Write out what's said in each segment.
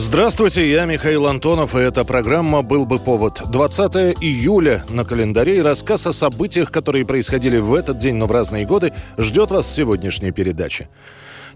Здравствуйте, я Михаил Антонов, и эта программа «Был бы повод». 20 июля на календаре и рассказ о событиях, которые происходили в этот день, но в разные годы, ждет вас в сегодняшней передаче.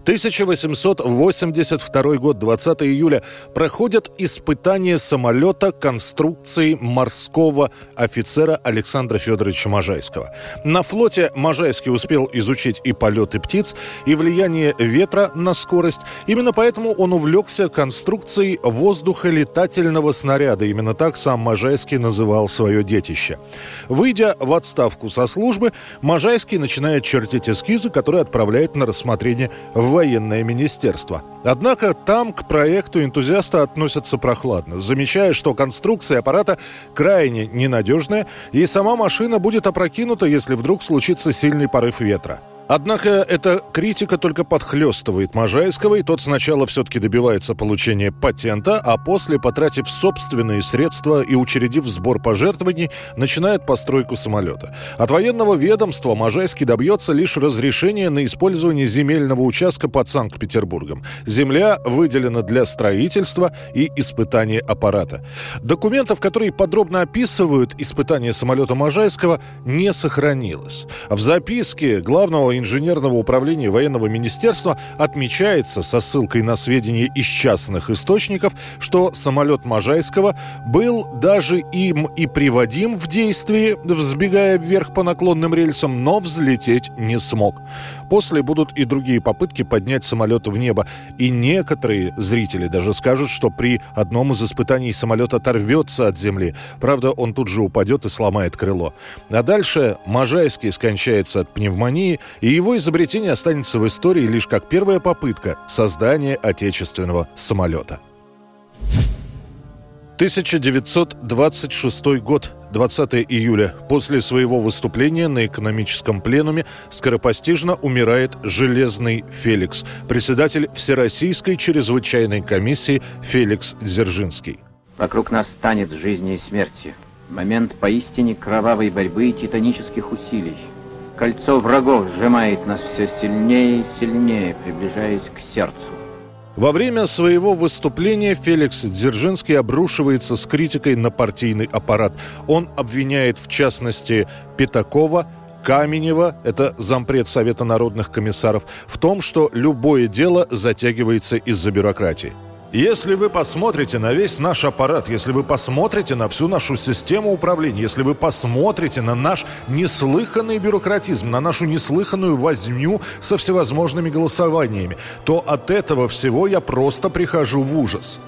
1882 год, 20 июля, проходят испытания самолета конструкции морского офицера Александра Федоровича Можайского. На флоте Можайский успел изучить и полеты птиц, и влияние ветра на скорость. Именно поэтому он увлекся конструкцией воздухолетательного снаряда. Именно так сам Можайский называл свое детище. Выйдя в отставку со службы, Можайский начинает чертить эскизы, которые отправляет на рассмотрение в военное министерство. Однако там к проекту энтузиасты относятся прохладно, замечая, что конструкция аппарата крайне ненадежная, и сама машина будет опрокинута, если вдруг случится сильный порыв ветра. Однако эта критика только подхлестывает Можайского, и тот сначала все-таки добивается получения патента, а после, потратив собственные средства и учредив сбор пожертвований, начинает постройку самолета. От военного ведомства Можайский добьется лишь разрешения на использование земельного участка под Санкт-Петербургом. Земля выделена для строительства и испытания аппарата. Документов, которые подробно описывают испытания самолета Можайского, не сохранилось. В записке главного инженерного управления военного министерства отмечается со ссылкой на сведения из частных источников, что самолет Можайского был даже им и приводим в действие, взбегая вверх по наклонным рельсам, но взлететь не смог. После будут и другие попытки поднять самолет в небо. И некоторые зрители даже скажут, что при одном из испытаний самолет оторвется от земли. Правда, он тут же упадет и сломает крыло. А дальше Можайский скончается от пневмонии, и его изобретение останется в истории лишь как первая попытка создания отечественного самолета. 1926 год, 20 июля. После своего выступления на экономическом пленуме скоропостижно умирает Железный Феликс, председатель Всероссийской чрезвычайной комиссии Феликс Дзержинский. Вокруг нас станет жизни и смерти. Момент поистине кровавой борьбы и титанических усилий. Кольцо врагов сжимает нас все сильнее и сильнее, приближаясь к сердцу. Во время своего выступления Феликс Дзержинский обрушивается с критикой на партийный аппарат. Он обвиняет, в частности, Пятакова, Каменева, это зампред Совета народных комиссаров, в том, что любое дело затягивается из-за бюрократии. Если вы посмотрите на весь наш аппарат, если вы посмотрите на всю нашу систему управления, если вы посмотрите на наш неслыханный бюрократизм, на нашу неслыханную возню со всевозможными голосованиями, то от этого всего я просто прихожу в ужас.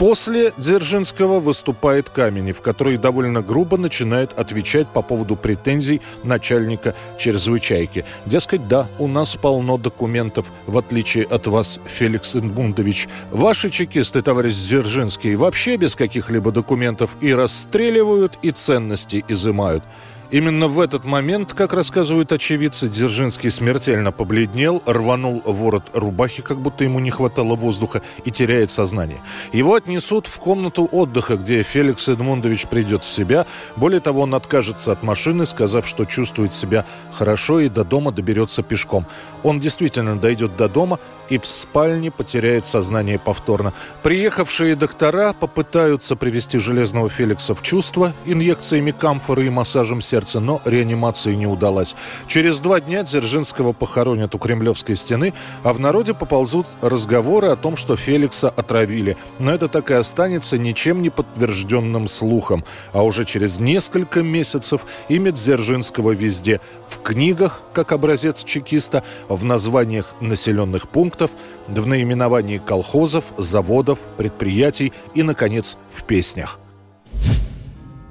После Дзержинского выступает Каменев, который довольно грубо начинает отвечать по поводу претензий начальника чрезвычайки. Дескать, да, у нас полно документов, в отличие от вас, Феликс Эдмундович. Ваши чекисты, товарищ Дзержинский, вообще без каких-либо документов и расстреливают, и ценности изымают. Именно в этот момент, как рассказывают очевидцы, Дзержинский смертельно побледнел, рванул ворот рубахи, как будто ему не хватало воздуха, и теряет сознание. Его отнесут в комнату отдыха, где Феликс Эдмундович придет в себя. Более того, он откажется от машины, сказав, что чувствует себя хорошо и до дома доберется пешком. Он действительно дойдет до дома и в спальне потеряет сознание повторно. Приехавшие доктора попытаются привести Железного Феликса в чувство инъекциями камфоры и массажем сердца, но реанимации не удалась. Через два дня Дзержинского похоронят у Кремлевской стены, а в народе поползут разговоры о том, что Феликса отравили. Но это так и останется ничем не подтвержденным слухом. А уже через несколько месяцев имя Дзержинского везде. В книгах, как образец чекиста, в названиях населенных пунктов, в наименовании колхозов, заводов, предприятий и, наконец, в песнях.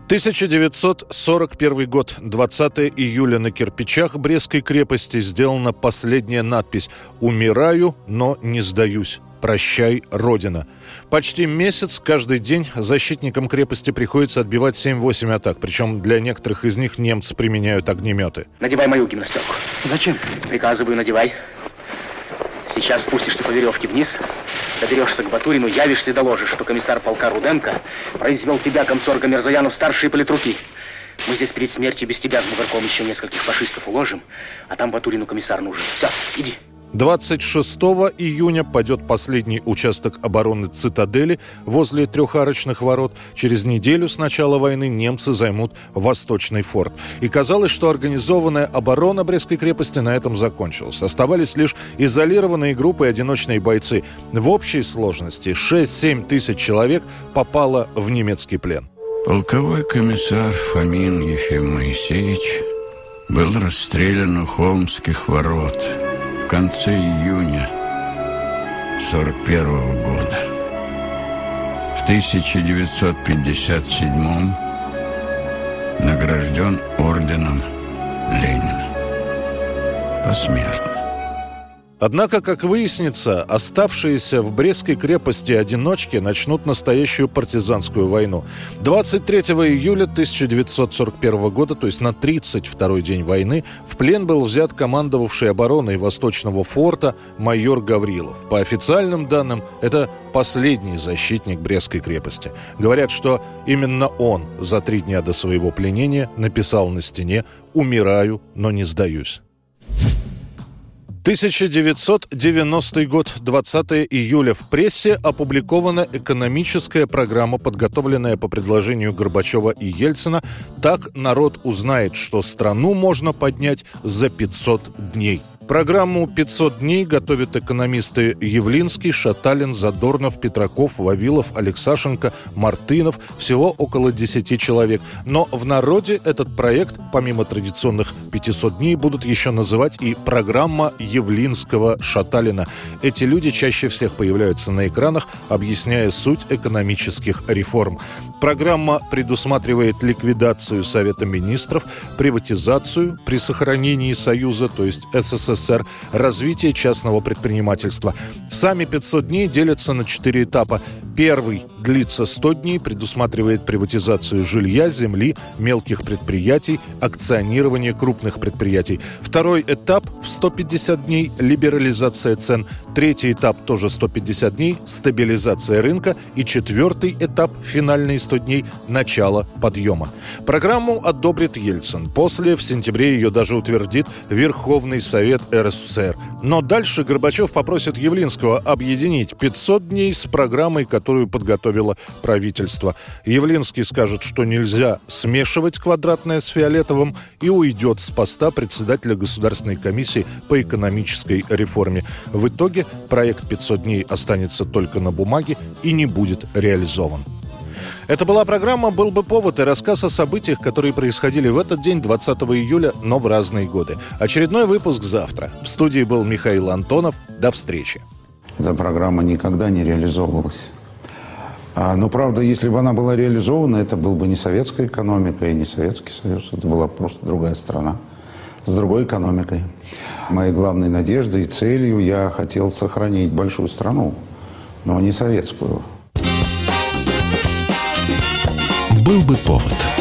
1941 год, 20 июля на кирпичах Брестской крепости сделана последняя надпись «Умираю, но не сдаюсь». «Прощай, Родина». Почти месяц каждый день защитникам крепости приходится отбивать 7-8 атак, причем для некоторых из них немцы применяют огнеметы. Надевай мою гимнастерку. Зачем? Приказываю, надевай. Сейчас спустишься по веревке вниз, доберешься к Батурину, явишься и доложишь, что комиссар полка Руденко произвел тебя, комсорга Мерзаянов, старшие политруки. Мы здесь перед смертью без тебя с Бугорком еще нескольких фашистов уложим, а там Батурину комиссар нужен. Все, иди. 26 июня пойдет последний участок обороны цитадели возле трехарочных ворот. Через неделю с начала войны немцы займут Восточный форт. И казалось, что организованная оборона Брестской крепости на этом закончилась. Оставались лишь изолированные группы и одиночные бойцы. В общей сложности 6-7 тысяч человек попало в немецкий плен. Полковой комиссар Фомин Ефим Моисеевич был расстрелян у Холмских ворот конце июня 41 -го года. В 1957 награжден орденом Ленина. Посмертно. Однако, как выяснится, оставшиеся в Брестской крепости одиночки начнут настоящую партизанскую войну. 23 июля 1941 года, то есть на 32-й день войны, в плен был взят командовавший обороной Восточного форта майор Гаврилов. По официальным данным, это последний защитник Брестской крепости. Говорят, что именно он за три дня до своего пленения написал на стене «Умираю, но не сдаюсь». 1990 год, 20 июля. В прессе опубликована экономическая программа, подготовленная по предложению Горбачева и Ельцина. Так народ узнает, что страну можно поднять за 500 дней. Программу «500 дней» готовят экономисты Явлинский, Шаталин, Задорнов, Петраков, Вавилов, Алексашенко, Мартынов. Всего около 10 человек. Но в народе этот проект, помимо традиционных 500 дней, будут еще называть и программа Явлинского Шаталина. Эти люди чаще всех появляются на экранах, объясняя суть экономических реформ. Программа предусматривает ликвидацию Совета министров, приватизацию при сохранении Союза, то есть СССР, СССР, развитие частного предпринимательства. Сами 500 дней делятся на четыре этапа. Первый длится 100 дней, предусматривает приватизацию жилья, земли, мелких предприятий, акционирование крупных предприятий. Второй этап в 150 дней – либерализация цен. Третий этап тоже 150 дней – стабилизация рынка. И четвертый этап – финальные 100 дней – начало подъема. Программу одобрит Ельцин. После, в сентябре, ее даже утвердит Верховный Совет РСФСР. Но дальше Горбачев попросит Явлинского объединить 500 дней с программой, которую подготовило правительство. Явлинский скажет, что нельзя смешивать квадратное с фиолетовым и уйдет с поста председателя Государственной комиссии по экономической реформе. В итоге проект 500 дней останется только на бумаге и не будет реализован. Это была программа «Был бы повод» и рассказ о событиях, которые происходили в этот день, 20 июля, но в разные годы. Очередной выпуск завтра. В студии был Михаил Антонов. До встречи. Эта программа никогда не реализовывалась. А, но, правда, если бы она была реализована, это был бы не советская экономика и не Советский Союз. Это была просто другая страна с другой экономикой. Моей главной надеждой и целью я хотел сохранить большую страну, но не советскую. Был бы повод.